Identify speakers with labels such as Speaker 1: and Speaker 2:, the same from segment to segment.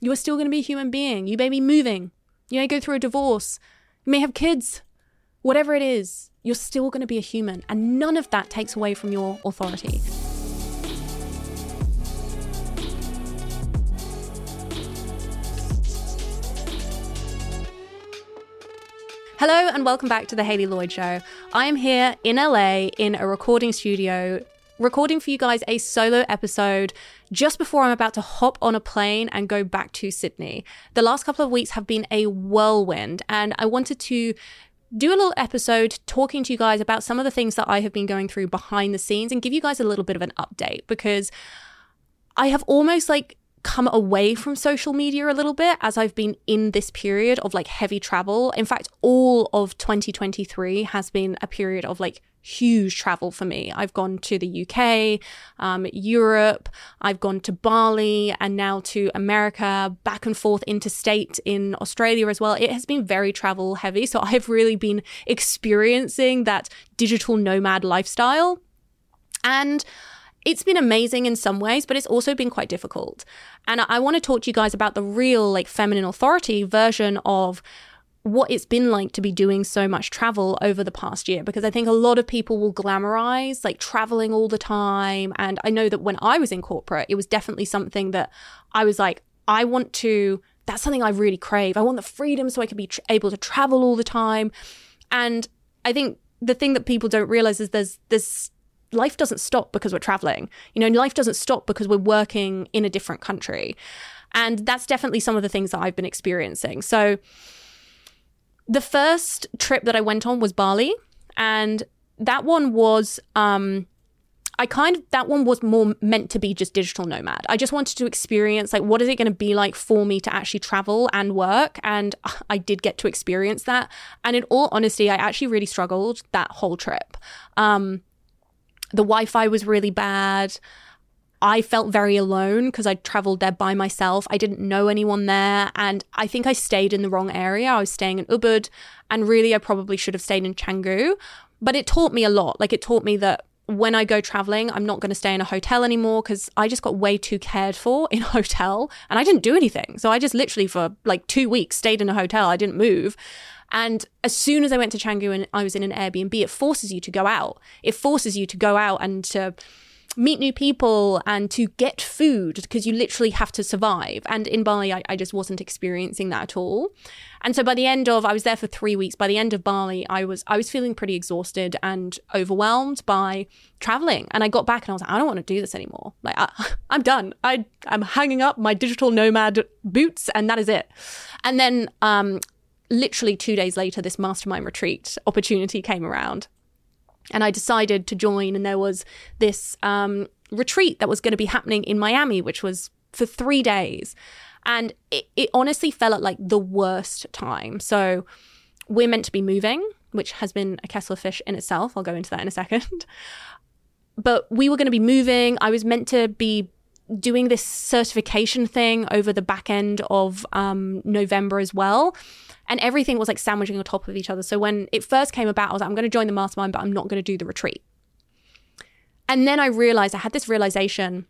Speaker 1: You are still going to be a human being. You may be moving. You may go through a divorce. You may have kids. Whatever it is, you're still going to be a human. And none of that takes away from your authority. Hello and welcome back to the Hayley Lloyd Show. I am here in LA in a recording studio, recording for you guys a solo episode just before I'm about to hop on a plane and go back to Sydney. The last couple of weeks have been a whirlwind, and I wanted to do a little episode talking to you guys about some of the things that I have been going through behind the scenes and give you guys a little bit of an update because I have almost like come away from social media a little bit as I've been in this period of like heavy travel. In fact, all of 2023 has been a period of like huge travel for me. I've gone to the UK, um, Europe, I've gone to Bali, and now to America, back and forth interstate in Australia as well. It has been very travel heavy. So I've really been experiencing that digital nomad lifestyle. And it's been amazing in some ways, but it's also been quite difficult. And I want to talk to you guys about the real, like, feminine authority version of what it's been like to be doing so much travel over the past year because I think a lot of people will glamorize like traveling all the time. And I know that when I was in corporate, it was definitely something that I was like, I want to, that's something I really crave. I want the freedom so I can be able to travel all the time. And I think the thing that people don't realize is there's, there's, life doesn't stop because we're traveling. You know, life doesn't stop because we're working in a different country. And that's definitely some of the things that I've been experiencing. So the first trip that I went on was Bali. And that one was, um, I kind of, that one was more meant to be just digital nomad. I just wanted to experience, like, what is it going to be like for me to actually travel and work? And I did get to experience that. And in all honesty, I actually really struggled that whole trip. Um, the Wi Fi was really bad. I felt very alone because I traveled there by myself. I didn't know anyone there. And I think I stayed in the wrong area. I was staying in Ubud. And really, I probably should have stayed in Canggu. But it taught me a lot. Like, it taught me that when I go traveling, I'm not going to stay in a hotel anymore because I just got way too cared for in a hotel and I didn't do anything. So I just literally, for like two weeks, stayed in a hotel. I didn't move. And as soon as I went to Canggu and I was in an Airbnb, it forces you to go out. It forces you to go out and to meet new people and to get food because you literally have to survive. And in Bali, I, I, just wasn't experiencing that at all. And so by the end of, I was there for three weeks. By the end of Bali, I was I was feeling pretty exhausted and overwhelmed by traveling. And I got back and I was like, I don't want to do this anymore. Like I, am done. I I'm hanging up my digital nomad boots, and that is it. And then um, literally two days later, this mastermind retreat opportunity came around. And I decided to join, and there was this um, retreat that was going to be happening in Miami, which was for three days. And it, it honestly felt at like the worst time. So we're meant to be moving, which has been a kettle of fish in itself. I'll go into that in a second. But we were going to be moving. I was meant to be doing this certification thing over the back end of um, November as well and everything was like sandwiching on top of each other. So when it first came about, I was like, I'm going to join the mastermind, but I'm not going to do the retreat. And then I realized, I had this realization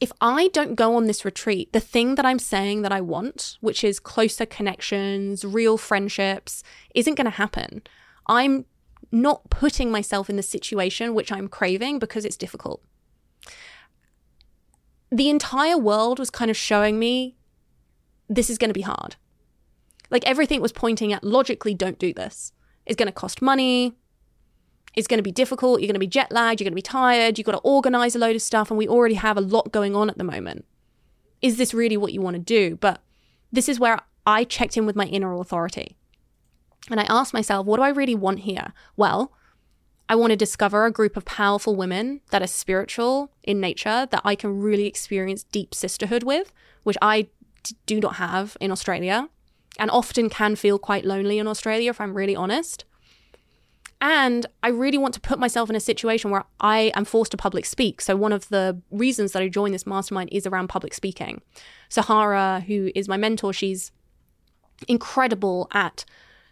Speaker 1: if I don't go on this retreat, the thing that I'm saying that I want, which is closer connections, real friendships, isn't going to happen. I'm not putting myself in the situation which I'm craving because it's difficult. The entire world was kind of showing me this is going to be hard. Like everything was pointing at logically, don't do this. It's going to cost money. It's going to be difficult. You're going to be jet lagged. You're going to be tired. You've got to organize a load of stuff. And we already have a lot going on at the moment. Is this really what you want to do? But this is where I checked in with my inner authority. And I asked myself, what do I really want here? Well, I want to discover a group of powerful women that are spiritual in nature, that I can really experience deep sisterhood with, which I do not have in Australia and often can feel quite lonely in Australia, if I'm really honest. And I really want to put myself in a situation where I am forced to public speak. So, one of the reasons that I joined this mastermind is around public speaking. Sahara, who is my mentor, she's incredible at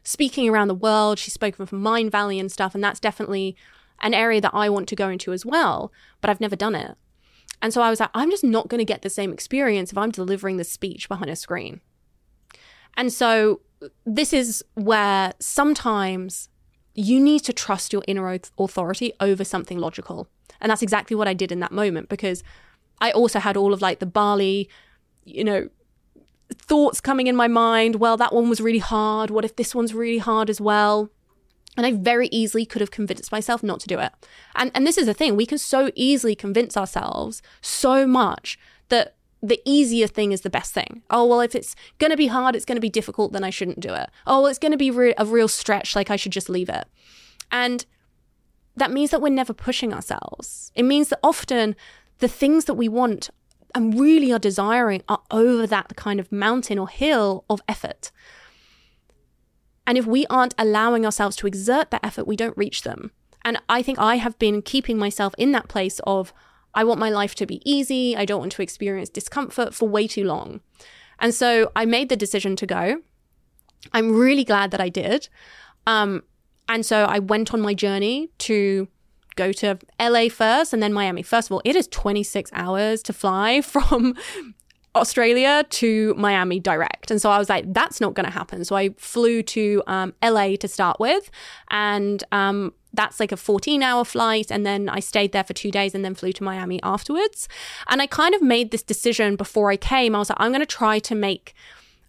Speaker 1: speaking around the world. She's spoken from Mindvalley and stuff. And that's definitely an area that I want to go into as well, but I've never done it. And so I was like, I'm just not going to get the same experience if I'm delivering the speech behind a screen. And so this is where sometimes you need to trust your inner authority over something logical. And that's exactly what I did in that moment because I also had all of like the Bali, you know, thoughts coming in my mind. Well, that one was really hard. What if this one's really hard as well? And I very easily could have convinced myself not to do it. And and this is the thing, we can so easily convince ourselves so much that the easier thing is the best thing. Oh, well, if it's going to be hard, it's going to be difficult, then I shouldn't do it. Oh, well, it's going to be re- a real stretch, like I should just leave it. And that means that we're never pushing ourselves. It means that often the things that we want and really are desiring are over that kind of mountain or hill of effort. And if we aren't allowing ourselves to exert that effort, we don't reach them. And I think I have been keeping myself in that place of, I want my life to be easy. I don't want to experience discomfort for way too long. And so I made the decision to go. I'm really glad that I did. Um, and so I went on my journey to go to LA first and then Miami. First of all, it is 26 hours to fly from Australia to Miami direct. And so I was like, that's not going to happen. So I flew to um, LA to start with. And um, that's like a 14 hour flight. And then I stayed there for two days and then flew to Miami afterwards. And I kind of made this decision before I came. I was like, I'm going to try to make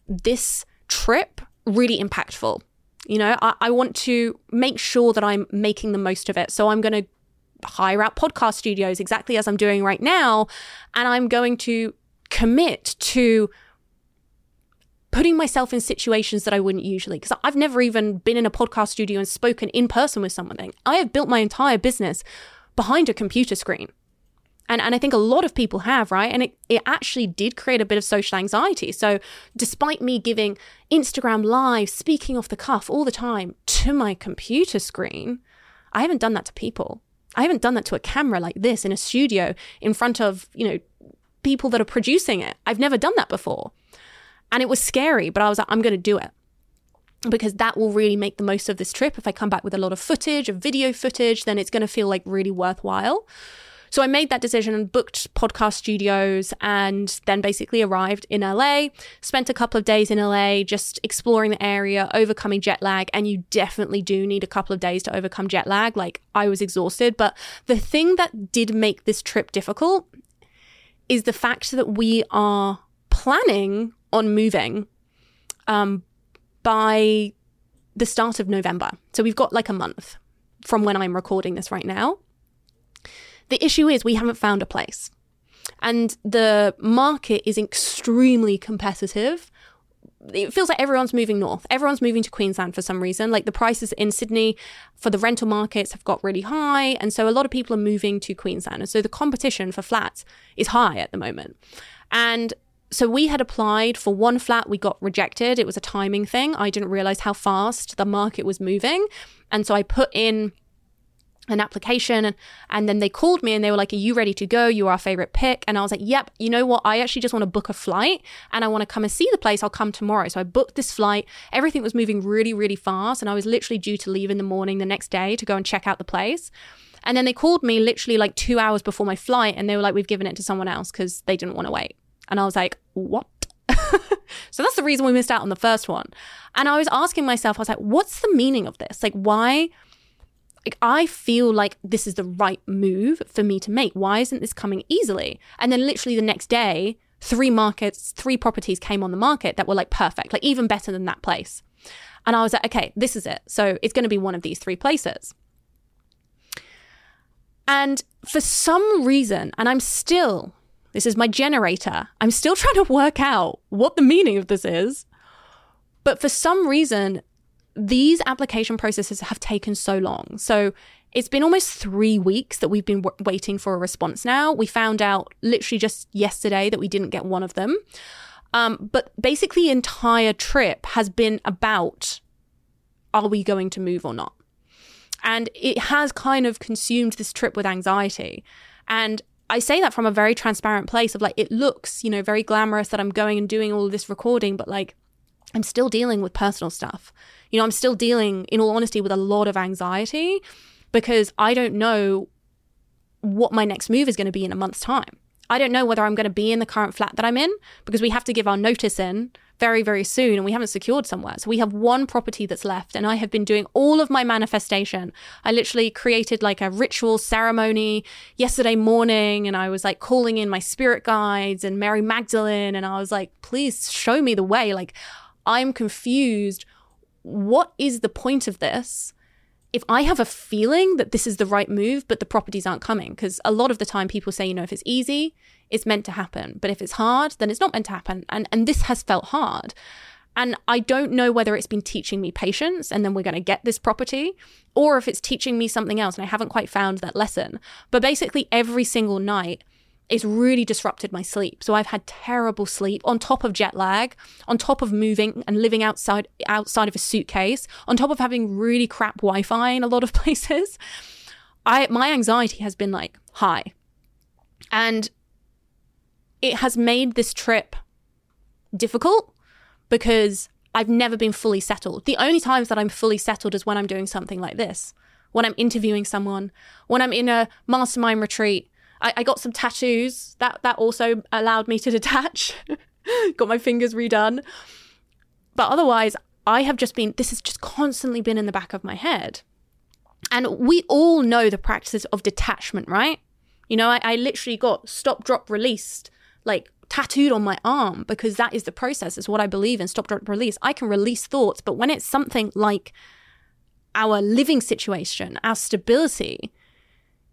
Speaker 1: this trip really impactful. You know, I, I want to make sure that I'm making the most of it. So I'm going to hire out podcast studios exactly as I'm doing right now. And I'm going to commit to putting myself in situations that I wouldn't usually because I've never even been in a podcast studio and spoken in person with someone. I have built my entire business behind a computer screen. And, and I think a lot of people have, right? And it, it actually did create a bit of social anxiety. So, despite me giving Instagram live, speaking off the cuff all the time to my computer screen, I haven't done that to people. I haven't done that to a camera like this in a studio in front of, you know, people that are producing it. I've never done that before. And it was scary, but I was like, I'm going to do it because that will really make the most of this trip. If I come back with a lot of footage, of video footage, then it's going to feel like really worthwhile. So I made that decision and booked podcast studios and then basically arrived in LA, spent a couple of days in LA just exploring the area, overcoming jet lag. And you definitely do need a couple of days to overcome jet lag. Like I was exhausted. But the thing that did make this trip difficult is the fact that we are planning on moving um, by the start of November. So we've got like a month from when I'm recording this right now. The issue is we haven't found a place. And the market is extremely competitive. It feels like everyone's moving north. Everyone's moving to Queensland for some reason. Like the prices in Sydney for the rental markets have got really high. And so a lot of people are moving to Queensland. And so the competition for flats is high at the moment. And so we had applied for one flat, we got rejected. It was a timing thing. I didn't realize how fast the market was moving. And so I put in an application and, and then they called me and they were like are you ready to go? You're our favorite pick. And i was like yep you know what? I actually just want to book a flight and i want to come and see the place. I'll come tomorrow. So i booked this flight. Everything was moving really really fast and i was literally due to leave in the morning the next day to go and check out the place. And then they called me literally like two hours before my flight and they were like we've given it to someone else because they didn't want to wait. And i was like what? So that's the reason we missed out on the first one. And i was asking myself i was like what's the meaning of this? Like why I feel like this is the right move for me to make. Why isn't this coming easily? And then literally the next day, three markets, three properties came on the market that were like perfect, like even better than that place. And I was like, okay, this is it. So it's going to be one of these three places. And for some reason, and I'm still, this is my generator, I'm still trying to work out what the meaning of this is. But for some reason, these application processes have taken so long. So it's been almost three weeks that we've been w- waiting for a response now. We found out literally just yesterday that we didn't get one of them. Um, but basically, the entire trip has been about are we going to move or not? And it has kind of consumed this trip with anxiety. And I say that from a very transparent place of like, it looks, you know, very glamorous that I'm going and doing all this recording, but like, I'm still dealing with personal stuff. You know, I'm still dealing, in all honesty, with a lot of anxiety because I don't know what my next move is going to be in a month's time. I don't know whether I'm going to be in the current flat that I'm in because we have to give our notice in very, very soon and we haven't secured somewhere. So we have one property that's left and I have been doing all of my manifestation. I literally created like a ritual ceremony yesterday morning and I was like calling in my spirit guides and Mary Magdalene and I was like, please show me the way. Like, I'm confused. What is the point of this? if I have a feeling that this is the right move, but the properties aren't coming, because a lot of the time people say, you know, if it's easy, it's meant to happen. But if it's hard, then it's not meant to happen. And and this has felt hard. And I don't know whether it's been teaching me patience and then we're going to get this property, or if it's teaching me something else and I haven't quite found that lesson. But basically, every single night, it's really disrupted my sleep. So I've had terrible sleep on top of jet lag, on top of moving and living outside outside of a suitcase, on top of having really crap Wi-Fi in a lot of places. I my anxiety has been like high. And it has made this trip difficult because I've never been fully settled. The only times that I'm fully settled is when I'm doing something like this, when I'm interviewing someone, when I'm in a mastermind retreat, I, I got some tattoos. That that also allowed me to detach. got my fingers redone. But otherwise, I have just been. This has just constantly been in the back of my head. And we all know the practices of detachment, right? You know, I, I literally got stop, drop, released, like tattooed on my arm because that is the process. It's what I believe in stop, drop, release. I can release thoughts, but when it's something like our living situation, our stability,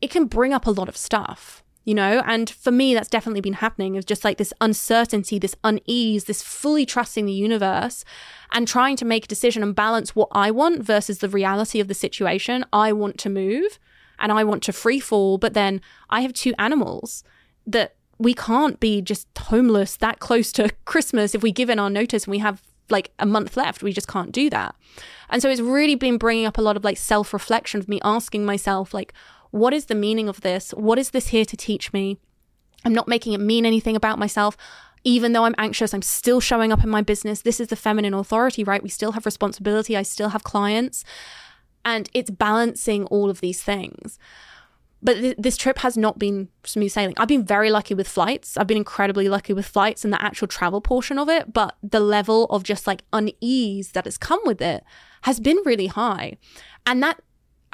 Speaker 1: it can bring up a lot of stuff you know? And for me that's definitely been happening of just like this uncertainty this unease this fully trusting the universe and trying to make a decision and balance what i want versus the reality of the situation. I want to move and i want to free fall but then i have two animals that we can't be just homeless that close to christmas if we give in our notice and we have like a month left. We just can't do that. And so it's really been bringing up a lot of like self reflection of me asking myself like what is the meaning of this? What is this here to teach me? I'm not making it mean anything about myself. Even though I'm anxious, I'm still showing up in my business. This is the feminine authority, right? We still have responsibility. I still have clients. And it's balancing all of these things. But th- this trip has not been smooth sailing. I've been very lucky with flights. I've been incredibly lucky with flights and the actual travel portion of it. But the level of just like unease that has come with it has been really high. And that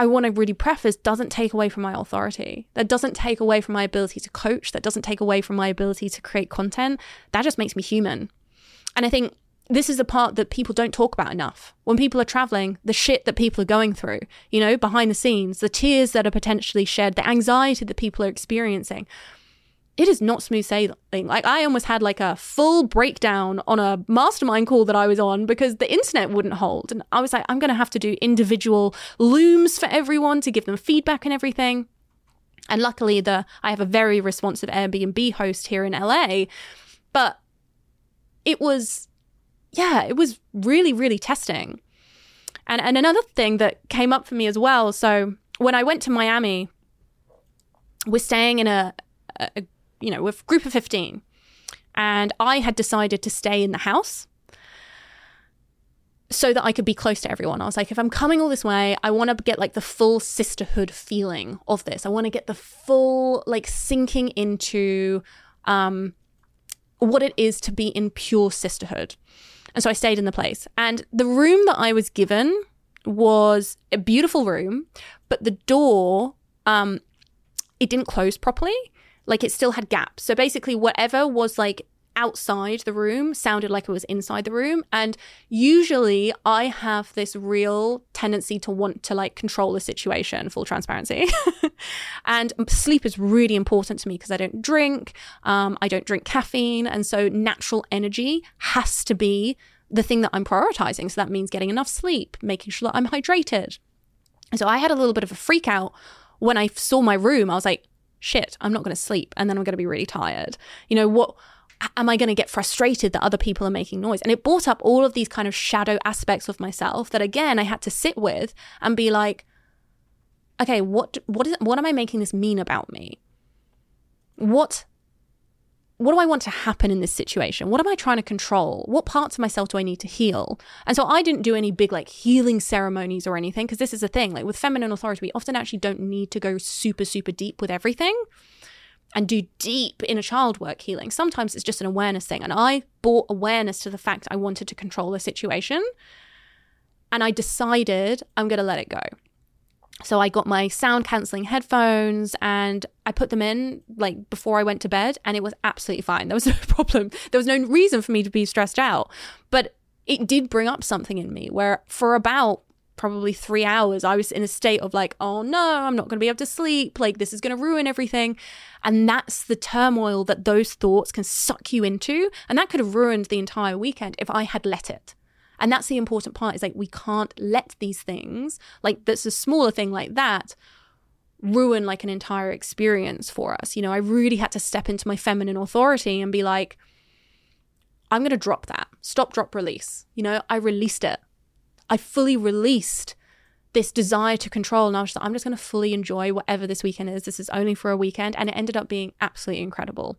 Speaker 1: I want to really preface doesn't take away from my authority. That doesn't take away from my ability to coach. That doesn't take away from my ability to create content. That just makes me human. And I think this is the part that people don't talk about enough. When people are traveling, the shit that people are going through, you know, behind the scenes, the tears that are potentially shed, the anxiety that people are experiencing it is not smooth sailing. Like I almost had like a full breakdown on a mastermind call that I was on because the internet wouldn't hold. And I was like, I'm going to have to do individual looms for everyone to give them feedback and everything. And luckily the I have a very responsive Airbnb host here in LA, but it was yeah, it was really really testing. And and another thing that came up for me as well, so when I went to Miami, we're staying in a, a you know, with a group of 15. And I had decided to stay in the house so that I could be close to everyone. I was like, if I'm coming all this way, I want to get like the full sisterhood feeling of this. I want to get the full like sinking into um, what it is to be in pure sisterhood. And so I stayed in the place. And the room that I was given was a beautiful room, but the door, um, it didn't close properly like it still had gaps. So basically, whatever was like outside the room sounded like it was inside the room. And usually I have this real tendency to want to like control the situation, full transparency. and sleep is really important to me because I don't drink, um, I don't drink caffeine. And so natural energy has to be the thing that I'm prioritizing. So that means getting enough sleep, making sure that I'm hydrated. So I had a little bit of a freak out when I saw my room. I was like, shit, I'm not going to sleep and then I'm going to be really tired. You know, what am I going to get frustrated that other people are making noise? And it brought up all of these kind of shadow aspects of myself that again I had to sit with and be like, okay, what what is what am I making this mean about me? What what do I want to happen in this situation? What am I trying to control? What parts of myself do I need to heal? And so I didn't do any big like healing ceremonies or anything because this is a thing. Like with feminine authority, we often actually don't need to go super, super deep with everything. and do deep inner child work healing. Sometimes it's just an awareness thing. And I brought awareness to the fact I wanted to control the situation. And I decided I'm going to let it go. So I got my sound canceling headphones and I put them in like before I went to bed and it was absolutely fine. There was no problem. There was no reason for me to be stressed out. But it did bring up something in me where for about probably three hours, I was in a state of like, oh no, I'm not going to be able to sleep. Like, this is going to ruin everything. And that's the turmoil that those thoughts can suck you into. And that could have ruined the entire weekend if I had let it. And that's the important part is like, we can't let these things, like, that's a smaller thing like that, ruin like an entire experience for us. You know, I really had to step into my feminine authority and be like, I'm going to drop that. Stop, drop, release. You know, I released it. I fully released this desire to control. And I was like, I'm just going to fully enjoy whatever this weekend is. This is only for a weekend. And it ended up being absolutely incredible.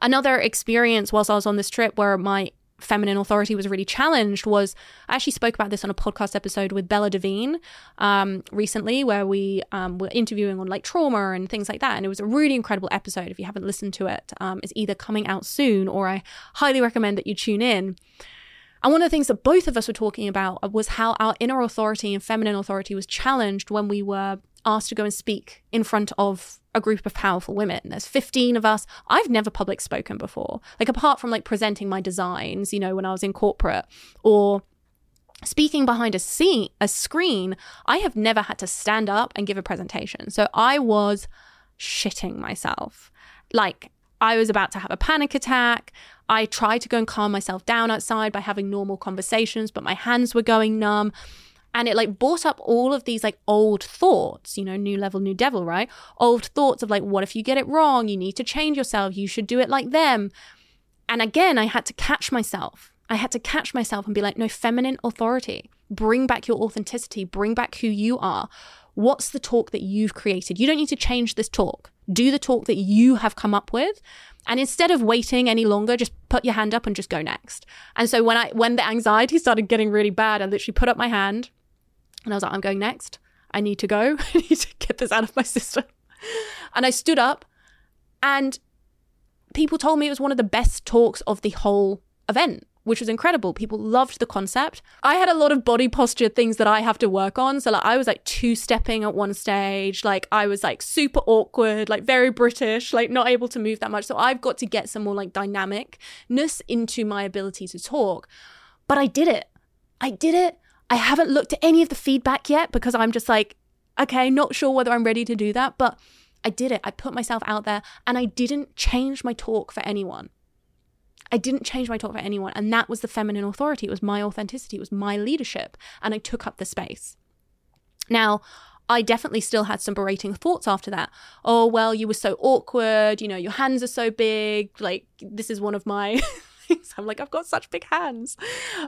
Speaker 1: Another experience whilst I was on this trip where my feminine authority was really challenged was I actually spoke about this on a podcast episode with Bella Devine um, recently, where we um, were interviewing on like trauma and things like that. And it was a really incredible episode. If you haven't listened to it, um, it's either coming out soon or I highly recommend that you tune in. And one of the things that both of us were talking about was how our inner authority and feminine authority was challenged when we were asked to go and speak in front of a group of powerful women. There's 15 of us. I've never public spoken before. Like apart from like presenting my designs, you know, when I was in corporate or speaking behind a scene, a screen, I have never had to stand up and give a presentation. So I was shitting myself. Like I was about to have a panic attack. I tried to go and calm myself down outside by having normal conversations, but my hands were going numb. And it like brought up all of these like old thoughts, you know, new level, new devil, right? Old thoughts of like, what if you get it wrong? You need to change yourself. You should do it like them. And again, I had to catch myself. I had to catch myself and be like, no, feminine authority. Bring back your authenticity. Bring back who you are. What's the talk that you've created? You don't need to change this talk. Do the talk that you have come up with. And instead of waiting any longer, just put your hand up and just go next. And so when I when the anxiety started getting really bad, I literally put up my hand and I was like, I'm going next. I need to go. I need to get this out of my system. And I stood up and people told me it was one of the best talks of the whole event which was incredible. People loved the concept. I had a lot of body posture things that I have to work on. So like I was like two stepping at one stage, like I was like super awkward, like very British, like not able to move that much. So I've got to get some more like dynamicness into my ability to talk. But I did it. I did it. I haven't looked at any of the feedback yet because I'm just like, okay, not sure whether I'm ready to do that, but I did it. I put myself out there and I didn't change my talk for anyone. I didn't change my talk for anyone. And that was the feminine authority. It was my authenticity. It was my leadership. And I took up the space. Now, I definitely still had some berating thoughts after that. Oh, well, you were so awkward. You know, your hands are so big. Like, this is one of my things. I'm like, I've got such big hands.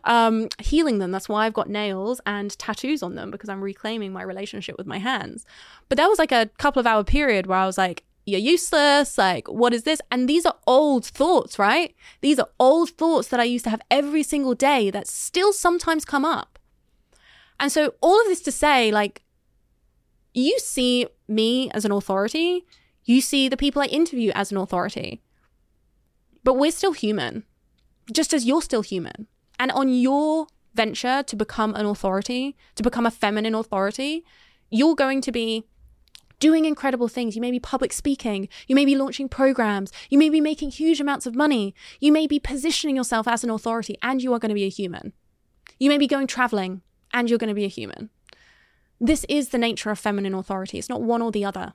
Speaker 1: Um, healing them. That's why I've got nails and tattoos on them because I'm reclaiming my relationship with my hands. But that was like a couple of hour period where I was like, you're useless. Like, what is this? And these are old thoughts, right? These are old thoughts that I used to have every single day that still sometimes come up. And so, all of this to say, like, you see me as an authority, you see the people I interview as an authority, but we're still human, just as you're still human. And on your venture to become an authority, to become a feminine authority, you're going to be doing incredible things. You may be public speaking. You may be launching programs. You may be making huge amounts of money. You may be positioning yourself as an authority and you are going to be a human. You may be going traveling and you're going to be a human. This is the nature of feminine authority. It's not one or the other.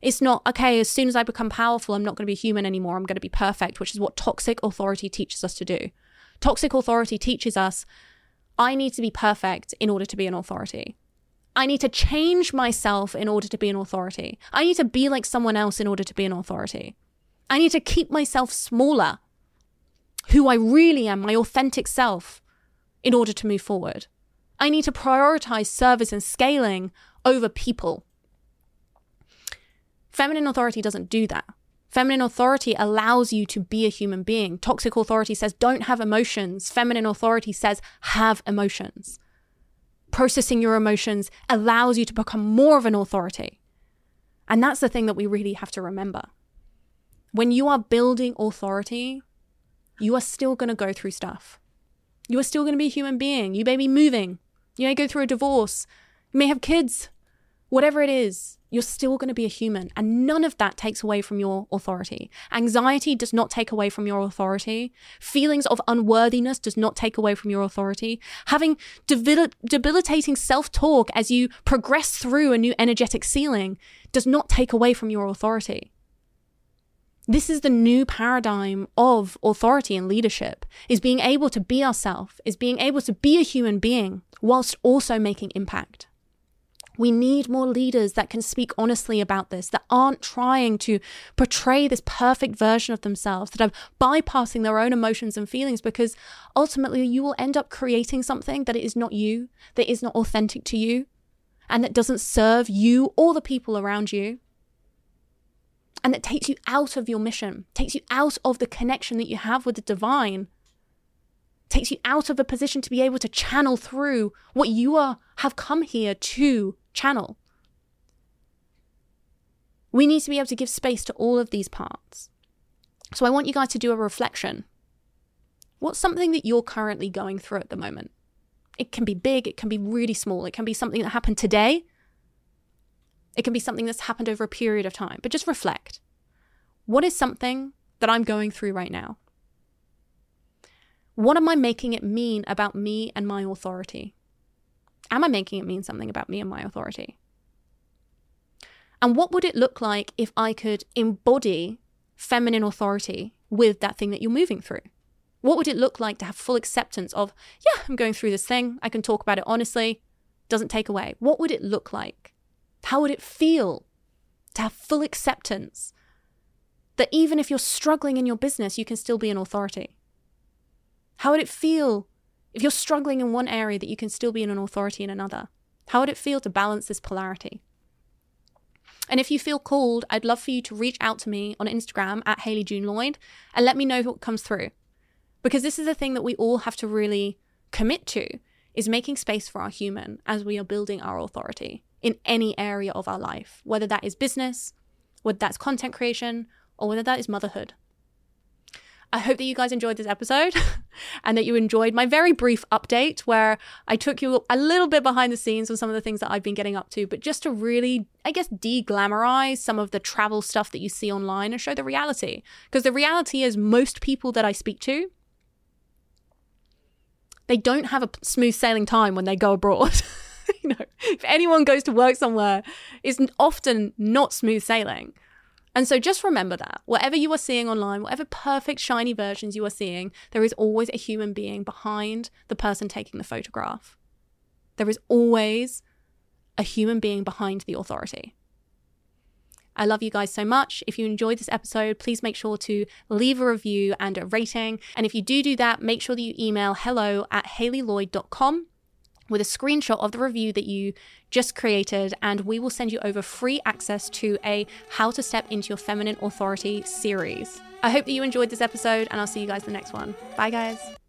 Speaker 1: It's not, okay, as soon as I become powerful, I'm not going to be human anymore. I'm going to be perfect, which is what toxic authority teaches us to do. Toxic authority teaches us, I need to be perfect in order to be an authority. I need to change myself in order to be an authority. I need to be like someone else in order to be an authority. I need to keep myself smaller, who I really am, my authentic self, in order to move forward. I need to prioritize service and scaling over people. Feminine authority doesn't do that. Feminine authority allows you to be a human being. Toxic authority says don't have emotions. Feminine authority says have emotions processing your emotions allows you to become more of an authority. And that's the thing that we really have to remember. When you are building authority, you are still going to go through stuff. You are still going to be a human being. You may be moving. You may go through a divorce. You may have kids. Whatever it is, you're still going to be a human. And none of that takes away from your authority. Anxiety does not take away from your authority. Feelings of unworthiness does not take away from your authority. Having debil- debilitating self talk as you progress through a new energetic ceiling does not take away from your authority. This is the new paradigm of authority and leadership is being able to be ourselves, is being able to be a human being whilst also making impact. We need more leaders that can speak honestly about this, that aren't trying to portray this perfect version of themselves, that are bypassing their own emotions and feelings, because ultimately you will end up creating something that is not you, that is not authentic to you, and that doesn't serve you or the people around you. And that takes you out of your mission, takes you out of the connection that you have with the divine, takes you out of a position to be able to channel through what you are have come here to channel. We need to be able to give space to all of these parts. So I want you guys to do a reflection. What's something that you're currently going through at the moment? It can be big, it can be really small, it can be something that happened today, it can be something that's happened over a period of time, but just reflect. What is something that I'm going through right now? What am I making it mean about me and my authority? Am I making it mean something about me and my authority? And what would it look like if I could embody feminine authority with that thing that you're moving through? What would it look like to have full acceptance of, yeah, I'm going through this thing. I can talk about it honestly. Doesn't take away. What would it look like? How would it feel to have full acceptance that even if you're struggling in your business, you can still be an authority? How would it feel if you're struggling in one area, that you can still be in an authority in another? How would it feel to balance this polarity? And if you feel called, I'd love for you to reach out to me on Instagram at Hayley June Lloyd and let me know what comes through. Because this is a thing that we all have to really commit to is making space for our human as we are building our authority in any area of our life, whether that is business, whether that's content creation, or whether that is motherhood. I hope that you guys enjoyed this episode and that you enjoyed my very brief update where I took you a little bit behind the scenes on some of the things that I've been getting up to, but just to really, I guess, de glamorize some of the travel stuff that you see online and show the reality. Because the reality is, most people that I speak to, they don't have a smooth sailing time when they go abroad. you know, if anyone goes to work somewhere, it's often not smooth sailing. And so just remember that whatever you are seeing online, whatever perfect shiny versions you are seeing, there is always a human being behind the person taking the photograph. There is always a human being behind the authority. I love you guys so much. If you enjoyed this episode, please make sure to leave a review and a rating. And if you do do that, make sure that you email hello at hayleylloyd.com with a screenshot of the review that you just created, and we will send you over free access to a How to Step into Your Feminine Authority series. I hope that you enjoyed this episode, and I'll see you guys in the next one. Bye, guys.